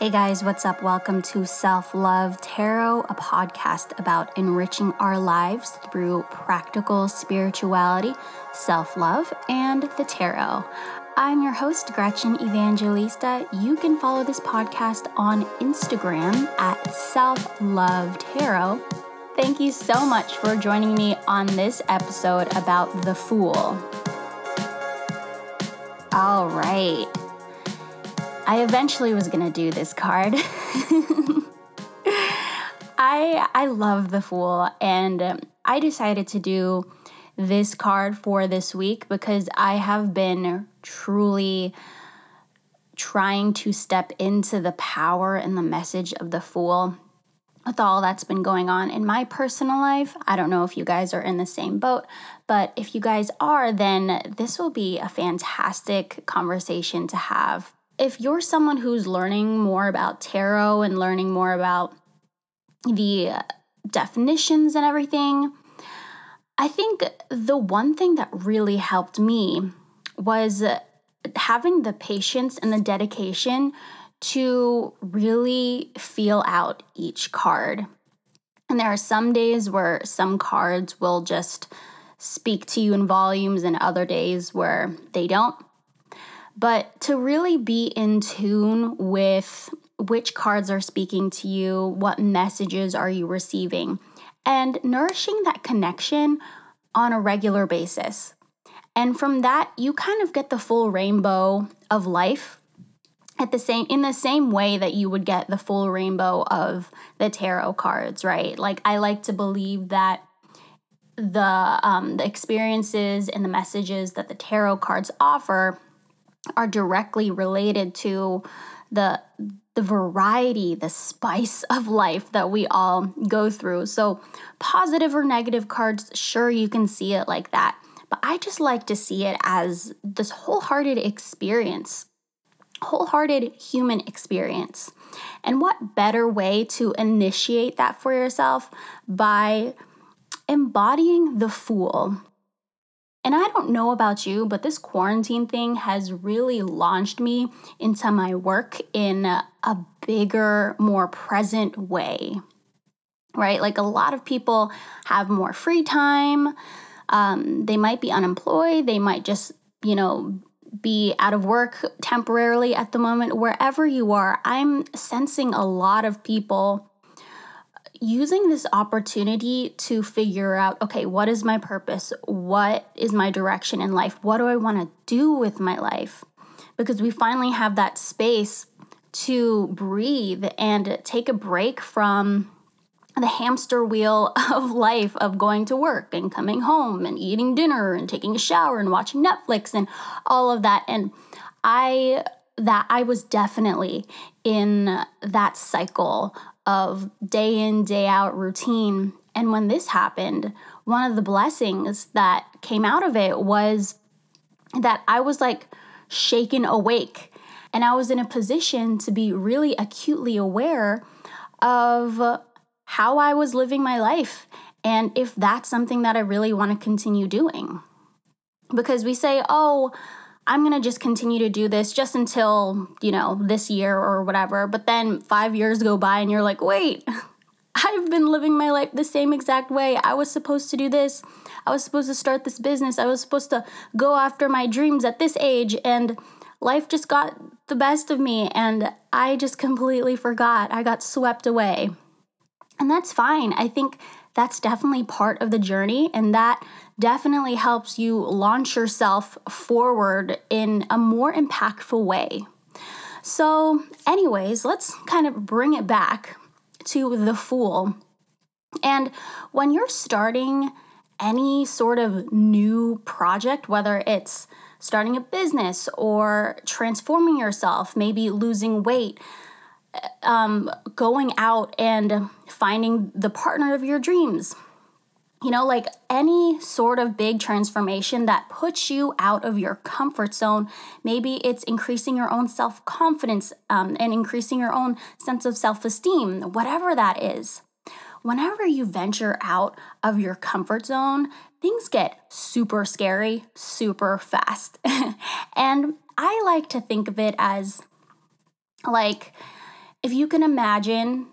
Hey guys, what's up? Welcome to Self Love Tarot, a podcast about enriching our lives through practical spirituality, self love, and the tarot. I'm your host, Gretchen Evangelista. You can follow this podcast on Instagram at Self Love Tarot. Thank you so much for joining me on this episode about the Fool. All right. I eventually was going to do this card. I I love the Fool and I decided to do this card for this week because I have been truly trying to step into the power and the message of the Fool with all that's been going on in my personal life. I don't know if you guys are in the same boat, but if you guys are, then this will be a fantastic conversation to have if you're someone who's learning more about tarot and learning more about the definitions and everything, I think the one thing that really helped me was having the patience and the dedication to really feel out each card. And there are some days where some cards will just speak to you in volumes, and other days where they don't. But to really be in tune with which cards are speaking to you, what messages are you receiving, and nourishing that connection on a regular basis. And from that, you kind of get the full rainbow of life at the same in the same way that you would get the full rainbow of the tarot cards, right? Like I like to believe that the um, the experiences and the messages that the tarot cards offer are directly related to the the variety, the spice of life that we all go through. So, positive or negative cards, sure you can see it like that, but I just like to see it as this wholehearted experience, wholehearted human experience. And what better way to initiate that for yourself by embodying the fool and I don't know about you, but this quarantine thing has really launched me into my work in a, bigger, more present way. Right? Like a lot of people have more free time. Um, they might be unemployed. They might just, you know, be out of work temporarily at the moment. Wherever you are, I'm sensing a lot of people using this opportunity to figure out okay, what is my purpose? What is my direction in life? What do I want to do with my life? Because we finally have that space to breathe and take a break from the hamster wheel of life of going to work and coming home and eating dinner and taking a shower and watching Netflix and all of that. And I that I was definitely in that cycle of day in, day out routine. And when this happened, one of the blessings that came out of it was that I was like shaken awake. And I was in a position to be really acutely aware of how I was living my life and if that's something that I really want to continue doing. Because we say, oh, I'm going to just continue to do this just until, you know, this year or whatever. But then five years go by and you're like, wait, I've been living my life the same exact way. I was supposed to do this. I was supposed to start this business. I was supposed to go after my dreams at this age. And life just got the best of me. And I just completely forgot. I got swept away. And that's fine. I think that's definitely part of the journey. And that definitely helps you launch yourself forward in a more impactful way. So, anyways, let's kind of bring it back to the fool. And when you're starting any sort of new project, whether it's starting a business or transforming yourself, maybe losing weight, um, going out and finding the partner of your dreams, you know, like any sort of big transformation that puts you out of your comfort zone. Maybe it's increasing your own self confidence um, and increasing your own sense of self esteem, whatever that is. Whenever you venture out of your comfort zone, things get super scary super fast. and I like to think of it as like, if you can imagine,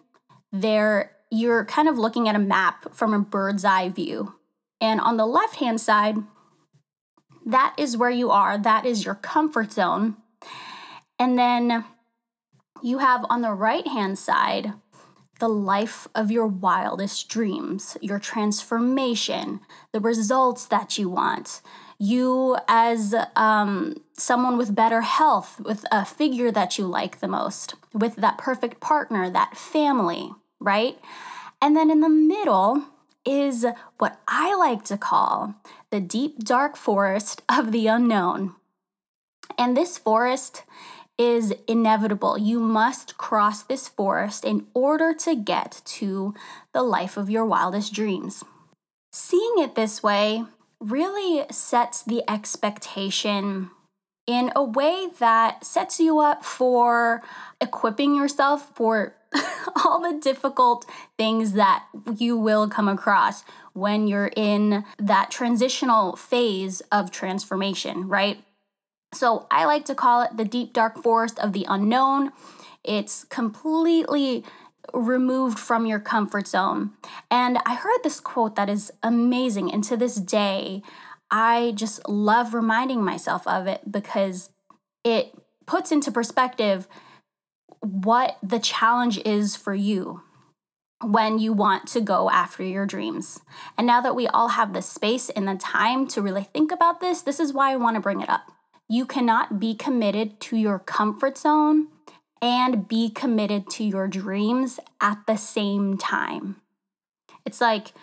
there you're kind of looking at a map from a bird's eye view. And on the left hand side, that is where you are, that is your comfort zone. And then you have on the right hand side the life of your wildest dreams, your transformation, the results that you want. You, as um, someone with better health, with a figure that you like the most, with that perfect partner, that family, right? And then in the middle is what I like to call the deep, dark forest of the unknown. And this forest is inevitable. You must cross this forest in order to get to the life of your wildest dreams. Seeing it this way really sets the expectation in a way that sets you up for equipping yourself for all the difficult things that you will come across when you're in that transitional phase of transformation, right? So I like to call it the deep dark forest of the unknown. It's completely removed from your comfort zone. And I heard this quote that is amazing. And to this day, I just love reminding myself of it because it puts into perspective what the challenge is for you when you want to go after your dreams. And now that we all have the space and the time to really think about this, this is why I want to bring it up. You cannot be committed to your comfort zone and be committed to your dreams at the same time. It's like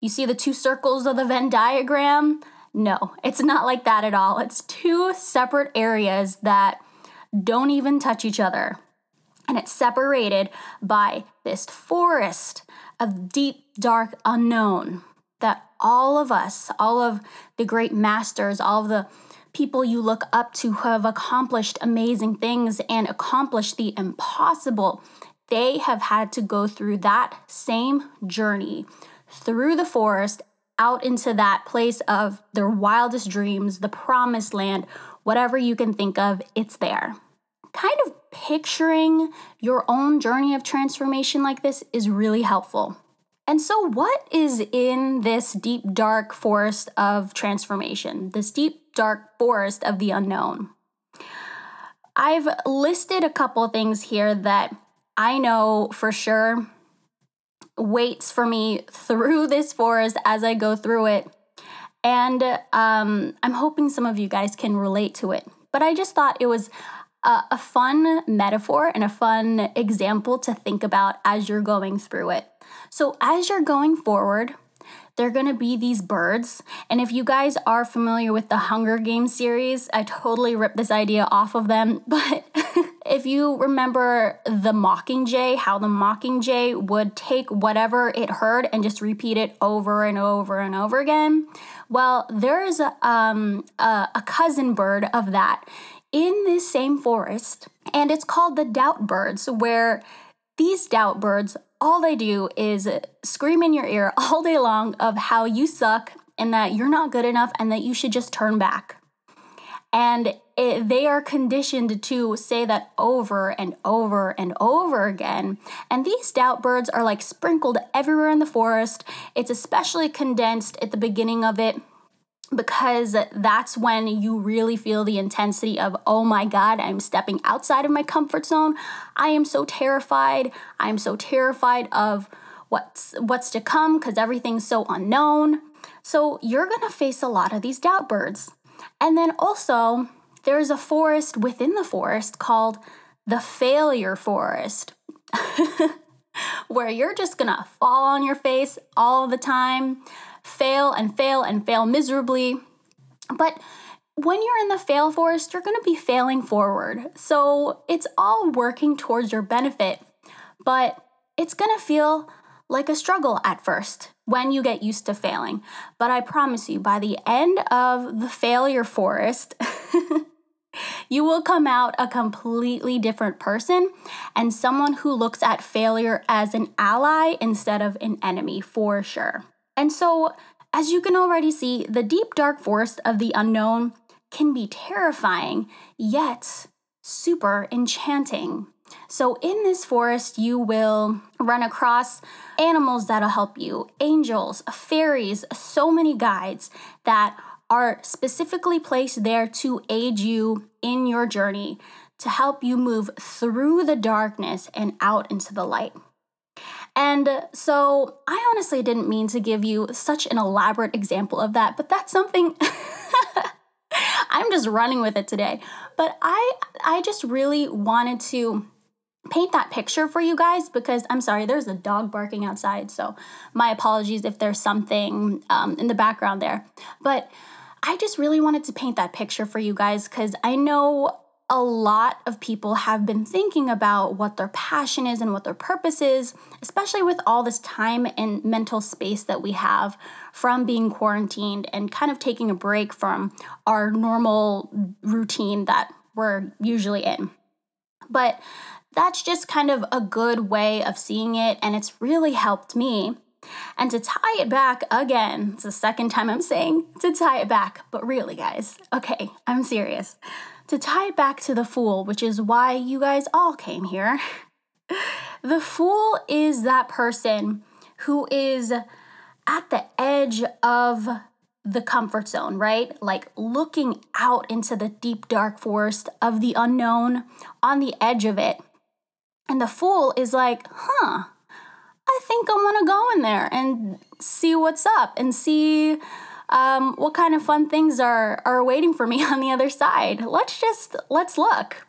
you see the two circles of the Venn diagram? No, it's not like that at all. It's two separate areas that don't even touch each other and it's separated by this forest of deep, dark unknown that all of us, all of the great masters, all of the people you look up to who have accomplished amazing things and accomplished the impossible, they have had to go through that same journey through the forest out into that place of their wildest dreams, the promised land, whatever you can think of, it's there kind of picturing your own journey of transformation like this is really helpful. And so, what is in this deep, dark forest of transformation, this deep, dark forest of the unknown? I've listed a couple things here that I know for sure waits for me through this forest as I go through it. And um, I'm hoping some of you guys can relate to it. But I just thought it was a, a fun metaphor and a fun example to think about as you're going through it. So, as you're going forward, they're going to be these birds. And if you guys are familiar with the Hunger Games series, I totally ripped this idea off of them. But if you remember the Mockingjay, how the Mockingjay would take whatever it heard and just repeat it over and over and over again, well, there's a, um, a, a cousin bird of that in this same forest, and it's called the doubt birds, where these doubt birds, all they do is scream in your ear all day long of how you suck and that you're not good enough and that you should just turn back. And it, they are conditioned to say that over and over and over again. And these doubt birds are like sprinkled everywhere in the forest. It's especially condensed at the beginning of it because that's when you really feel the intensity of, oh my God, I'm stepping outside of my comfort zone. I am so terrified. I'm so terrified of what's what's to come because everything's so unknown. So you're gonna face a lot of these doubt birds. And then also there's a forest within the forest called the failure forest. where you're just gonna fall on your face all the time fail and fail and fail miserably. But when you're in the fail forest, you're going to be failing forward. So it's all working towards your benefit, but it's going to feel like a struggle at first when you get used to failing. But I promise you, by the end of the failure forest, you will come out a completely different person and someone who looks at failure as an ally instead of an enemy for sure. And so, as you can already see, the deep dark forest of the unknown can be terrifying, yet super enchanting. So, in this forest, you will run across animals that'll help you, angels, fairies, so many guides that are specifically placed there to aid you in your journey to help you move through the darkness and out into the light. And so I honestly didn't mean to give you such an elaborate example of that, but that's something I'm just running with it today. But I I just really wanted to paint that picture for you guys because I'm sorry, there's a dog barking outside. So my apologies if there's something um, in the background there. But I just really wanted to paint that picture for you guys because I know a lot of people have been thinking about what their passion is and what their purpose is, especially with all this time and mental space that we have from being quarantined and kind of taking a break from our normal routine that we're usually in. But that's just kind of a good way of seeing it, and it's really helped me. And to tie it back again, it's the second time I'm saying to tie it back, but really, guys, okay, I'm serious to tie it back to the Fool, which is why you guys all came here. The Fool is that person who is at the edge of the comfort zone, right? Like looking out into the deep, dark forest of the unknown on the edge of it. And the Fool is like, huh, I think I wanna go in there and see what's up and see um, what kind of fun things are are waiting for me on the other side. Let's just let's look.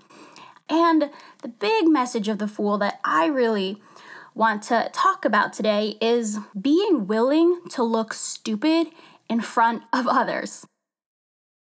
And the big message of the fool that I really want to talk about today is being willing to look stupid in front of others.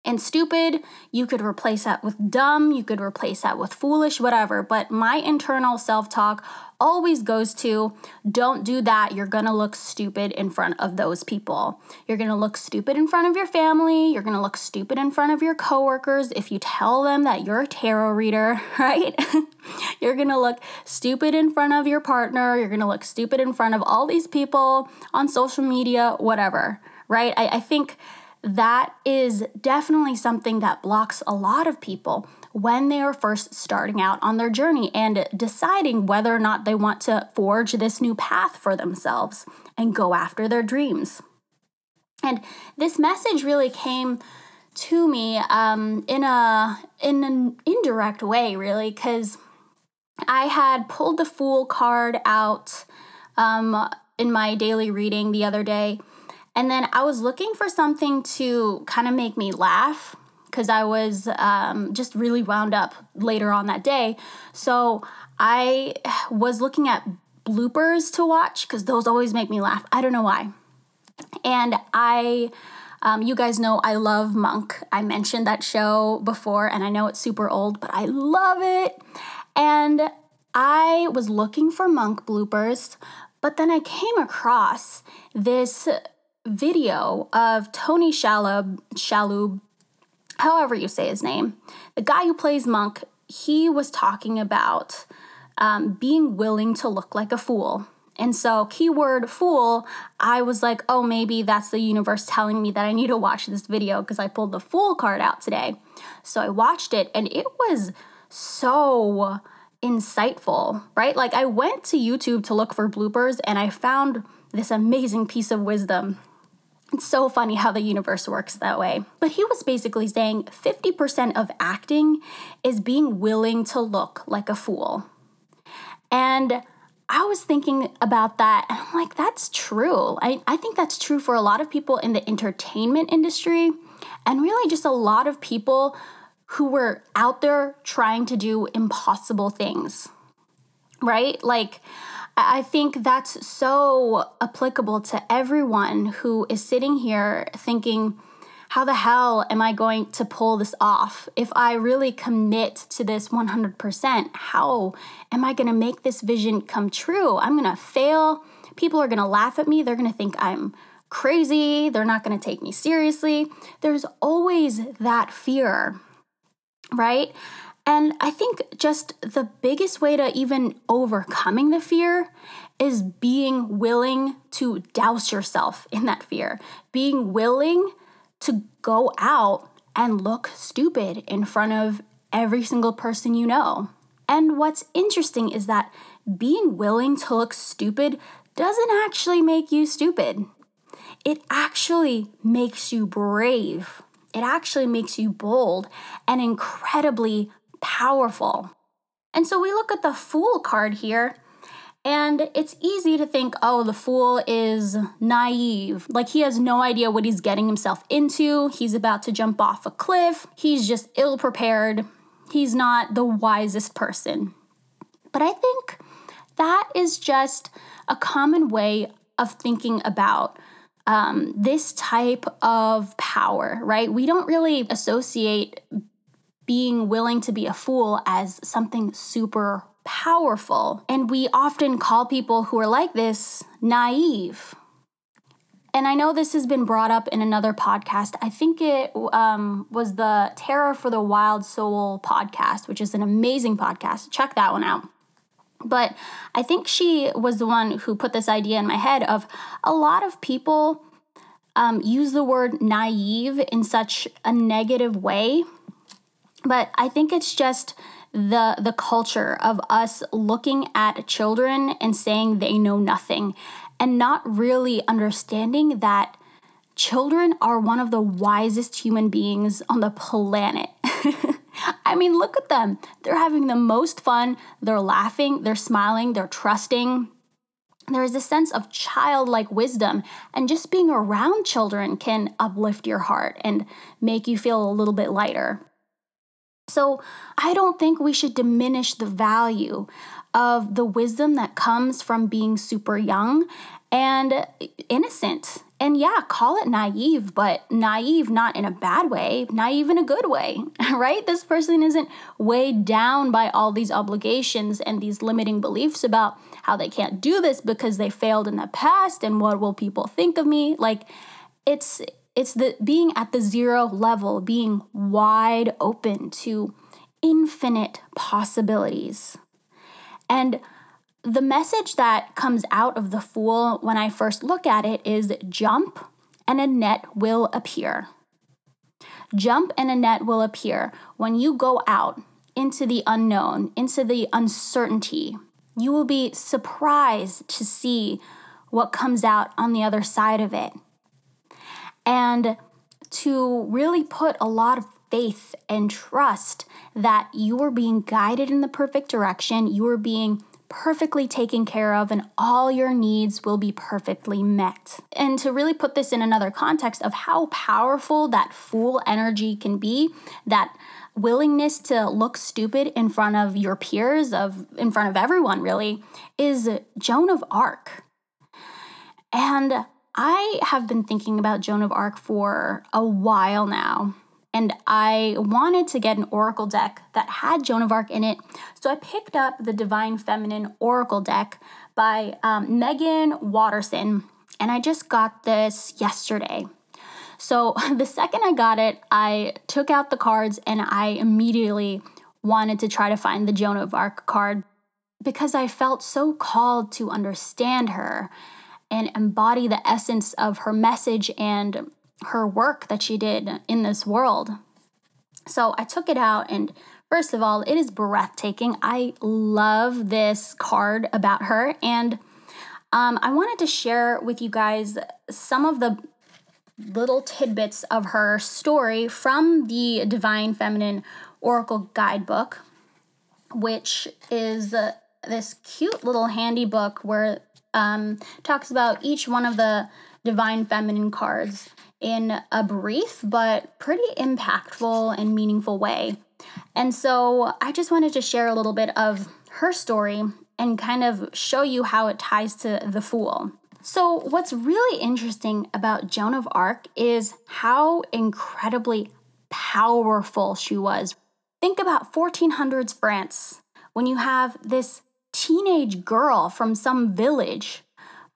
And stupid, you could replace that with dumb, you could replace that with foolish, whatever. But my internal self talk always goes to don't do that. You're gonna look stupid in front of those people. You're gonna look stupid in front of your family. You're gonna look stupid in front of your coworkers if you tell them that you're a tarot reader, right? you're gonna look stupid in front of your partner. You're gonna look stupid in front of all these people on social media, whatever, right? I, I think that is definitely something that blocks a lot of people when they are first starting out on their journey and deciding whether or not they want to forge this new path for themselves and go after their dreams. And this message really came to me um, in a in an indirect way, really, because I had pulled the Fool card out um, in my daily reading the other day and then I was looking for something to kind of make me laugh because I was um, just really wound up later on that day. So I was looking at bloopers to watch because those always make me laugh. I don't know why. And I, um, you guys know I love Monk. I mentioned that show before, and I know it's super old, but I love it. And I was looking for Monk bloopers, but then I came across this video of Tony Shalhoub, Shalhoub, however you say his name, the guy who plays Monk, he was talking about um, being willing to look like a fool. And so, keyword fool, I was like, oh, maybe that's the universe telling me that I need to watch this video because I pulled the fool card out today. So I watched it and it was so insightful, right? Like, I went to YouTube to look for bloopers and I found this amazing piece of wisdom it's so funny how the universe works that way. But he was basically saying 50% of acting is being willing to look like a fool. And I was thinking about that, and I'm like, that's true. I, I think that's true for a lot of people in the entertainment industry, and really just a lot of people who were out there trying to do impossible things, right? Like, I think that's so applicable to everyone who is sitting here thinking, how the hell am I going to pull this off? If I really commit to this 100%, how am I going to make this vision come true? I'm going to fail. People are going to laugh at me. They're going to think I'm crazy. They're not going to take me seriously. There's always that fear, right? And I think just the biggest way to even overcoming the fear is being willing to douse yourself in that fear, being willing to go out and look stupid in front of every single person you know. And what's interesting is that being willing to look stupid doesn't actually make you stupid. It actually makes you brave. It actually makes you bold and incredibly powerful. And so we look at the Fool card here, and it's easy to think, oh, the Fool is naive. Like he has no idea what he's getting himself into. He's about to jump off a cliff. He's just ill prepared. He's not the wisest person. But I think that is just a common way of thinking about um, this type of power, right? We don't really associate being willing to be a fool as something super powerful. And we often call people who are like this naive. And I know this has been brought up in another podcast. I think it um, was the Tarot for the Wild Soul podcast, which is an amazing podcast. Check that one out. But I think she was the one who put this idea in my head of a lot of people um, use the word naive in such a negative way. But I think it's just the the culture of us looking at children and saying they know nothing and not really understanding that children are one of the wisest human beings on the planet. I mean, look at them. They're having the most fun. They're laughing, they're smiling, they're trusting. There is a sense of childlike wisdom, and just being around children can uplift your heart and make you feel a little bit lighter. So, I don't think we should diminish the value of the wisdom that comes from being super young and innocent and yeah, call it naive, but naive not in a bad way, naive in a good way, right? This person isn't weighed down by all these obligations and these limiting beliefs about how they can't do this because they failed in the past and what will people think of me? Like it's it's the being at the zero level, being wide open to infinite possibilities. And the message that comes out of the fool when I first look at it is jump and a net will appear. Jump and a net will appear when you go out into the unknown, into the uncertainty. You will be surprised to see what comes out on the other side of it. And to really put a lot of faith and trust that you are being guided in the perfect direction, you are being perfectly taken care of and all your needs will be perfectly met. And to really put this in another context of how powerful that fool energy can be, that willingness to look stupid in front of your peers of in front of everyone really is Joan of Arc. And I have been thinking about Joan of Arc for a while now and I wanted to get an oracle deck that had Joan of Arc in it. So I picked up the Divine Feminine Oracle deck by um, Meggan Watterson, and I just got this yesterday. So the second I got it, I took out the cards and I immediately wanted to try to find the Joan of Arc card because I felt so called to understand her and embody the essence of her message and her work that she did in this world. So I took it out, and first of all, it is breathtaking. I love this card about her, and um, I wanted to share with you guys some of the little tidbits of her story from the Divine Feminine Oracle Guidebook, which is uh, this cute little handy book where um, talks about each one of the divine feminine cards in a brief but pretty impactful and meaningful way. And so I just wanted to share a little bit of her story and kind of show you how it ties to the Fool. So, what's really interesting about Joan of Arc is how incredibly powerful she was. Think about 1400s France when you have this teenage girl from some village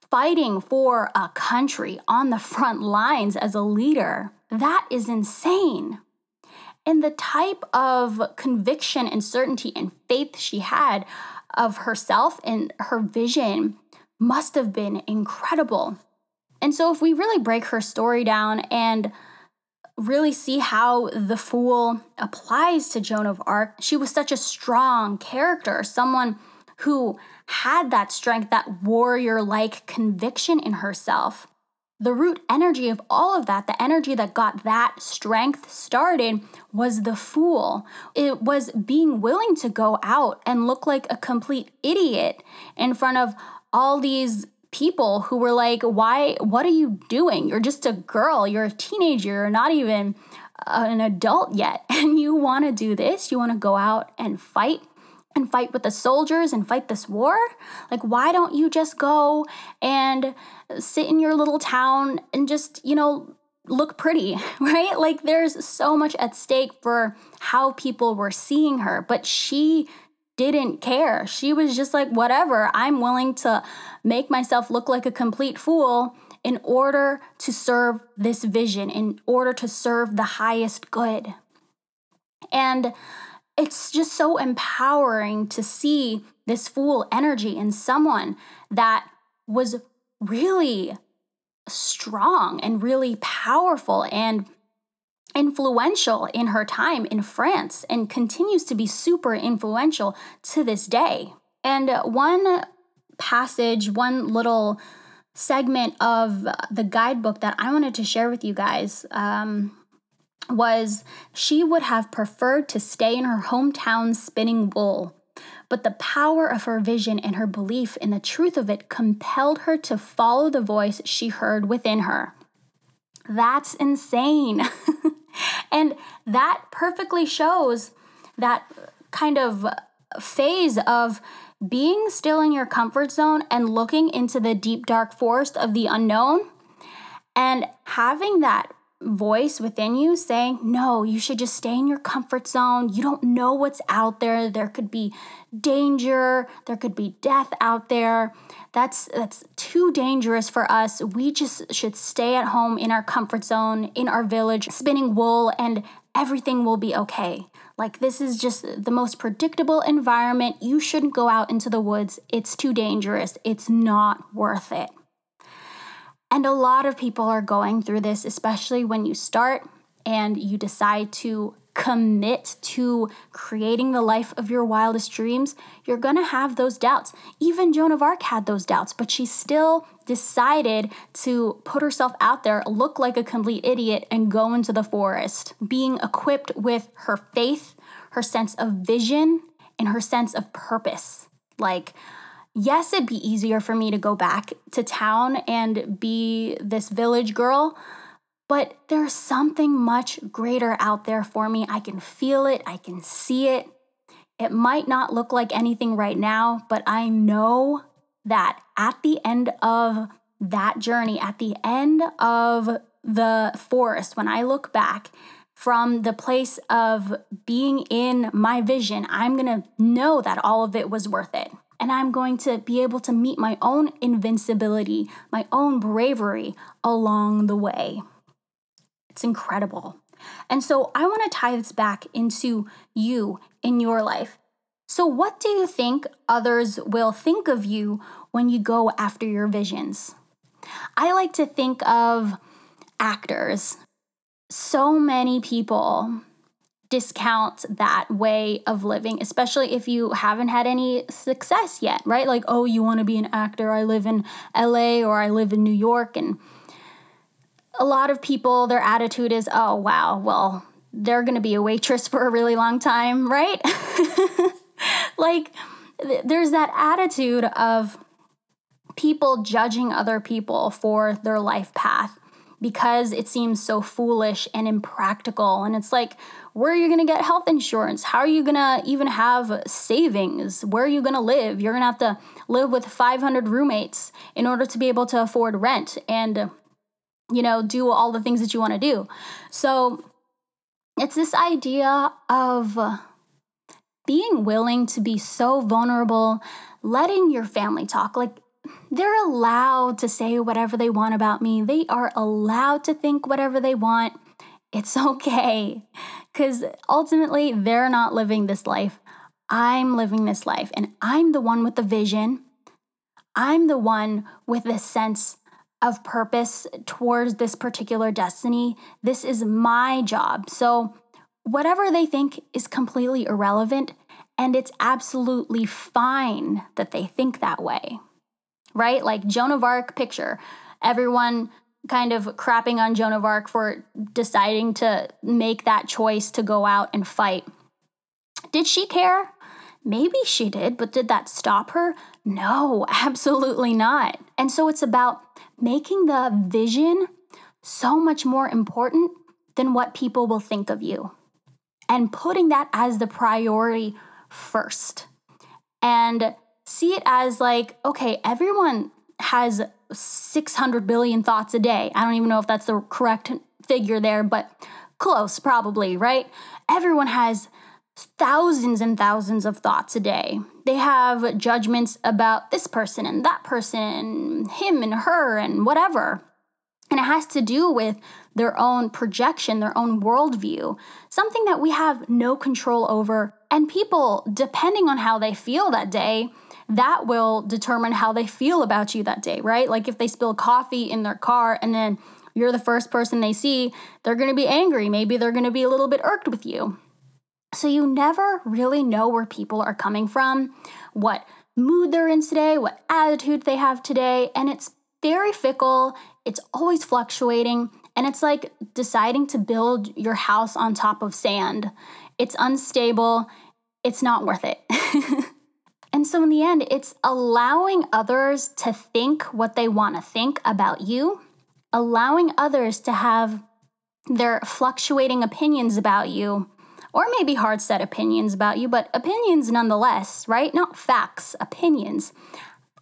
fighting for a country on the front lines as a leader. That is insane. And the type of conviction and certainty and faith she had of herself and her vision must have been incredible. And so, if we really break her story down and really see how the fool applies to Joan of Arc. She was such a strong character, someone who had that strength, that warrior like conviction in herself. The root energy of all of that, the energy that got that strength started, was the fool. It was being willing to go out and look like a complete idiot in front of all these people who were like, Why, what are you doing? You're just a girl, you're a teenager, you're not even uh, an adult yet, and you wanna do this, you wanna go out and fight and fight with the soldiers and fight this war? Like, why don't you just go and sit in your little town and just, you know, look pretty, right? Like, there's so much at stake for how people were seeing her, but she didn't care. She was just like, whatever, I'm willing to make myself look like a complete fool in order to serve this vision, in order to serve the highest good. And it's just so empowering to see this fool energy in someone that was really strong and really powerful and influential in her time in France and continues to be super influential to this day. And one passage, one little segment of the guidebook that I wanted to share with you guys um, was she would have preferred to stay in her hometown spinning wool. But the power of her vision and her belief in the truth of it compelled her to follow the voice she heard within her. That's insane. and that perfectly shows that kind of phase of being still in your comfort zone and looking into the deep, dark forest of the unknown and having that voice within you saying, No, you should just stay in your comfort zone. You don't know what's out there. There could be danger, there could be death out there. That's that's too dangerous for us. We just should stay at home in our comfort zone, in our village, spinning wool and everything will be okay. Like this is just the most predictable environment. You shouldn't go out into the woods. It's too dangerous. It's not worth it. And a lot of people are going through this, especially when you start and you decide to commit to creating the life of your wildest dreams, you're gonna have those doubts. Even Joan of Arc had those doubts, but she still decided to put herself out there, look like a complete idiot, and go into the forest, being equipped with her faith, her sense of vision, and her sense of purpose. Like, yes, it'd be easier for me to go back to town and be this village girl, but there's something much greater out there for me. I can feel it, I can see it. It might not look like anything right now, but I know that at the end of that journey, at the end of the forest, when I look back, from the place of being in my vision, I'm gonna know that all of it was worth it and I'm going to be able to meet my own invincibility, my own bravery along the way. It's incredible. And so I want to tie this back into you in your life. So, what do you think others will think of you when you go after your visions? I like to think of actors. So many people discount that way of living, especially if you haven't had any success yet, right? Like, oh, you want to be an actor. I live in LA or I live in New York. And a lot of people, their attitude is, oh, wow, well, they're going to be a waitress for a really long time, right? like, th- there's that attitude of people judging other people for their life path because it seems so foolish and impractical. And it's like, where are you going to get health insurance? How are you going to even have savings? Where are you going to live? You're going to have to live with 500 roommates in order to be able to afford rent and, you know, do all the things that you want to do. So it's this idea of being willing to be so vulnerable, letting your family talk. Like, they're allowed to say whatever they want about me. They are allowed to think whatever they want. It's okay. Because ultimately, they're not living this life. I'm living this life, and I'm the one with the vision. I'm the one with the sense of purpose towards this particular destiny. This is my job. So, whatever they think is completely irrelevant, and it's absolutely fine that they think that way, right? Like Joan of Arc picture, everyone kind of crapping on Joan of Arc for deciding to make that choice to go out and fight. Did she care? Maybe she did, but did that stop her? No, absolutely not. And so it's about making the vision so much more important than what people will think of you and putting that as the priority first. And see it as like, okay, everyone has 600 billion thoughts a day. I don't even know if that's the correct figure there, but close, probably, right? Everyone has thousands and thousands of thoughts a day. They have judgments about this person and that person, him and her, and whatever. And it has to do with their own projection, their own worldview, something that we have no control over. And people, depending on how they feel that day, that will determine how they feel about you that day, right? Like if they spill coffee in their car and then you're the first person they see, they're gonna be angry. Maybe they're gonna be a little bit irked with you. So you never really know where people are coming from, what mood they're in today, what attitude they have today, and it's very fickle. It's always fluctuating, and it's like deciding to build your house on top of sand. It's unstable, it's not worth it. and so, in the end, it's allowing others to think what they want to think about you, allowing others to have their fluctuating opinions about you or maybe hard set opinions about you, but opinions nonetheless, right? Not facts, opinions.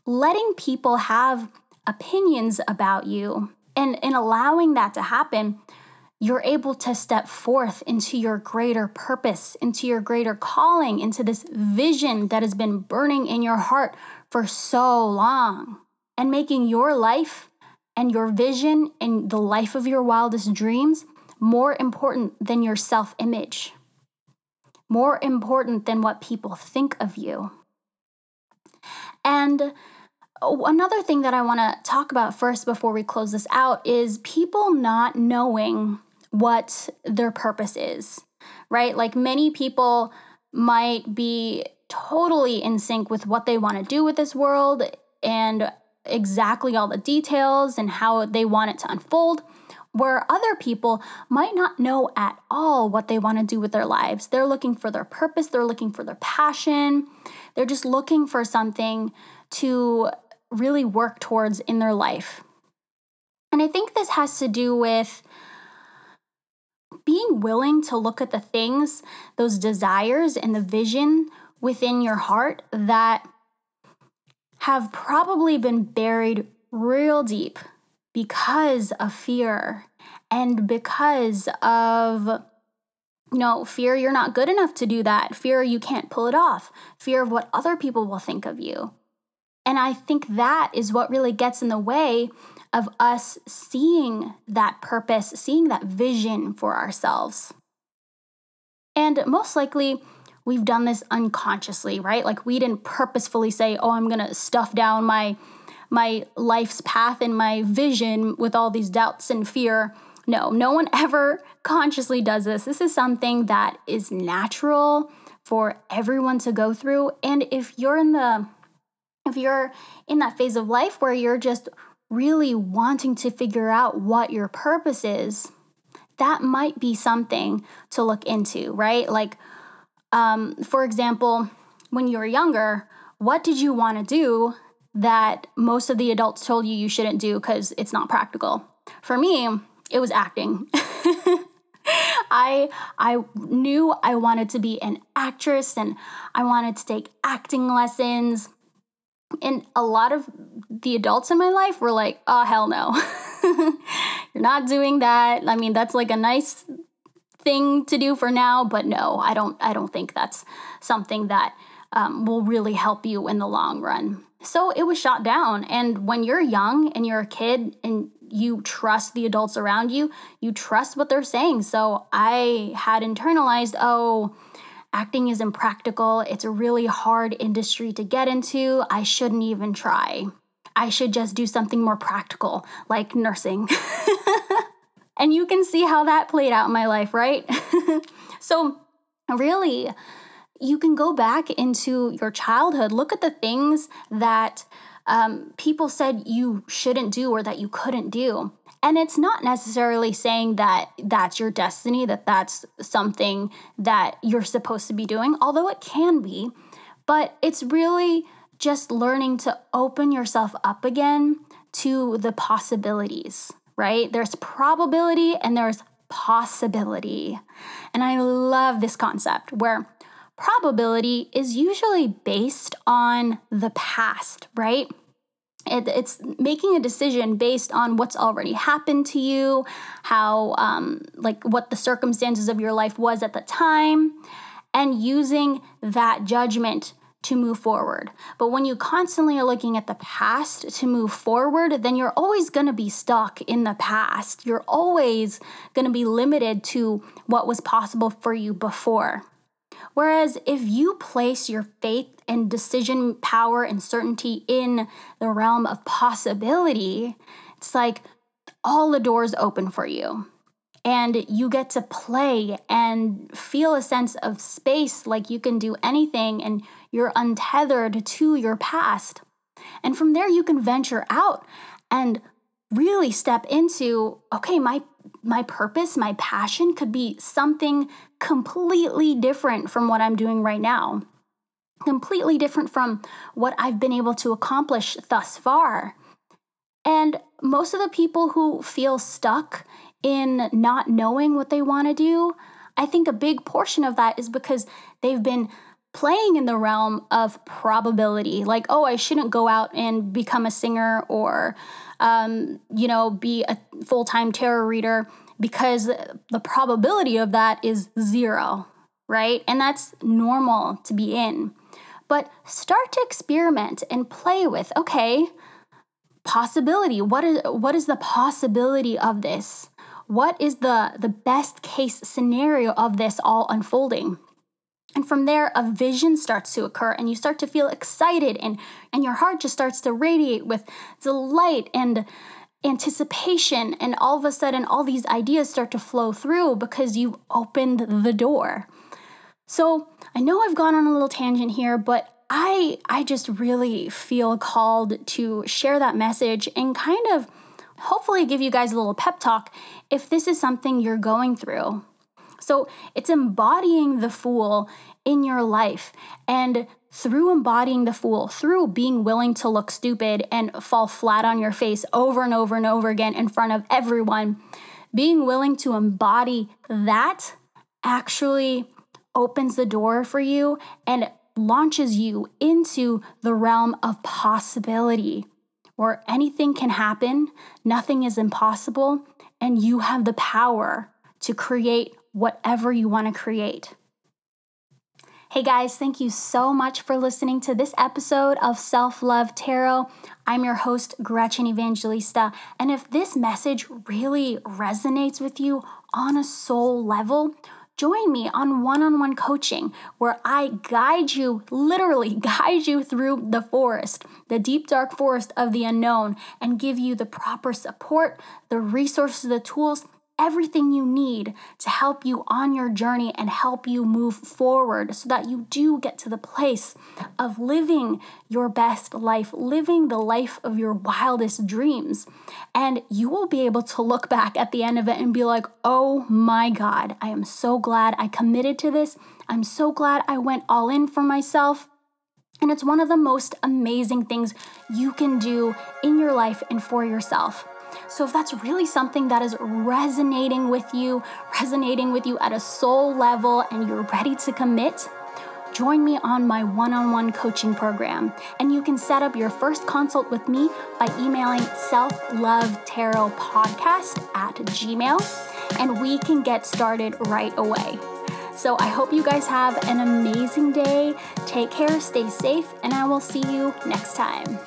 Letting people have opinions about you and in allowing that to happen, you're able to step forth into your greater purpose, into your greater calling, into this vision that has been burning in your heart for so long, and making your life and your vision and the life of your wildest dreams more important than your self image more important than what people think of you. And another thing that I want to talk about first before we close this out is people not knowing what their purpose is, right? Like many people might be totally in sync with what they want to do with this world and exactly all the details and how they want it to unfold where other people might not know at all what they want to do with their lives. They're looking for their purpose, they're looking for their passion, they're just looking for something to really work towards in their life. And I think this has to do with being willing to look at the things, those desires, and the vision within your heart that have probably been buried real deep because of fear and because of you know, fear you're not good enough to do that, fear you can't pull it off, fear of what other people will think of you. And I think that is what really gets in the way of us seeing that purpose, seeing that vision for ourselves. And most likely, we've done this unconsciously, right? Like we didn't purposefully say, oh, I'm gonna stuff down my my life's path and my vision with all these doubts and fear. No, no one ever consciously does this. This is something that is natural for everyone to go through. And if you're in the if you're in that phase of life where you're just really wanting to figure out what your purpose is, that might be something to look into, right? Like, um, for example, when you were younger, what did you want to do that most of the adults told you you shouldn't do because it's not practical. For me, it was acting. I I knew I wanted to be an actress and I wanted to take acting lessons. And a lot of the adults in my life were like, "Oh hell no. You're not doing that." I mean, that's like a nice thing to do for now, but no, I don't I don't think that's something that um, will really help you in the long run. So it was shot down. And when you're young and you're a kid and you trust the adults around you, you trust what they're saying. So I had internalized, oh, acting is impractical. It's a really hard industry to get into. I shouldn't even try. I should just do something more practical, like nursing. and you can see how that played out in my life, right? so, really, you can go back into your childhood, look at the things that um, people said you shouldn't do or that you couldn't do. And it's not necessarily saying that that's your destiny, that that's something that you're supposed to be doing, although it can be. But it's really just learning to open yourself up again to the possibilities, right? There's probability and there's possibility. And I love this concept where probability is usually based on the past, right? It, it's making a decision based on what's already happened to you, how, um, like, what the circumstances of your life was at the time, and using that judgment to move forward. But when you constantly are looking at the past to move forward, then you're always going to be stuck in the past. You're always going to be limited to what was possible for you before. Whereas if you place your faith and decision power and certainty in the realm of possibility, it's like all the doors open for you. And you get to play and feel a sense of space like you can do anything and you're untethered to your past. And from there, you can venture out and really step into okay, my my purpose, my passion could be something completely different from what I'm doing right now. Completely different from what I've been able to accomplish thus far. And most of the people who feel stuck in not knowing what they want to do, I think a big portion of that is because they've been playing in the realm of probability. Like, oh, I shouldn't go out and become a singer or um, you know, be a full time tarot reader because the probability of that is zero, right? And that's normal to be in. But start to experiment and play with, okay, possibility. What is what is the possibility of this? What is the the best case scenario of this all unfolding? And from there, a vision starts to occur, and you start to feel excited, and, and your heart just starts to radiate with delight and anticipation. And all of a sudden, all these ideas start to flow through because you've opened the door. So I know I've gone on a little tangent here, but I I just really feel called to share that message and kind of hopefully give you guys a little pep talk if this is something you're going through. So it's embodying the fool in your life. And through embodying the fool, through being willing to look stupid and fall flat on your face over and over and over again in front of everyone, being willing to embody that actually opens the door for you and launches you into the realm of possibility where anything can happen, nothing is impossible, and you have the power to create whatever you want to create. Hey guys, thank you so much for listening to this episode of Self Love Tarot. I'm your host, Gretchen Evangelista. And if this message really resonates with you on a soul level, join me on one on one coaching where I guide you, literally guide you through the forest, the deep, dark forest of the unknown, and give you the proper support, the resources, the tools everything you need to help you on your journey and help you move forward so that you do get to the place of living your best life, living the life of your wildest dreams. And you will be able to look back at the end of it and be like, oh my God, I am so glad I committed to this. I'm so glad I went all in for myself. And it's one of the most amazing things you can do in your life and for yourself. So, if that's really something that is resonating with you, resonating with you at a soul level, and you're ready to commit, join me on my one on one coaching program. And you can set up your first consult with me by emailing selflovetarotpodcast at gmail, and we can get started right away. So I hope you guys have an amazing day. Take care, stay safe, and I will see you next time.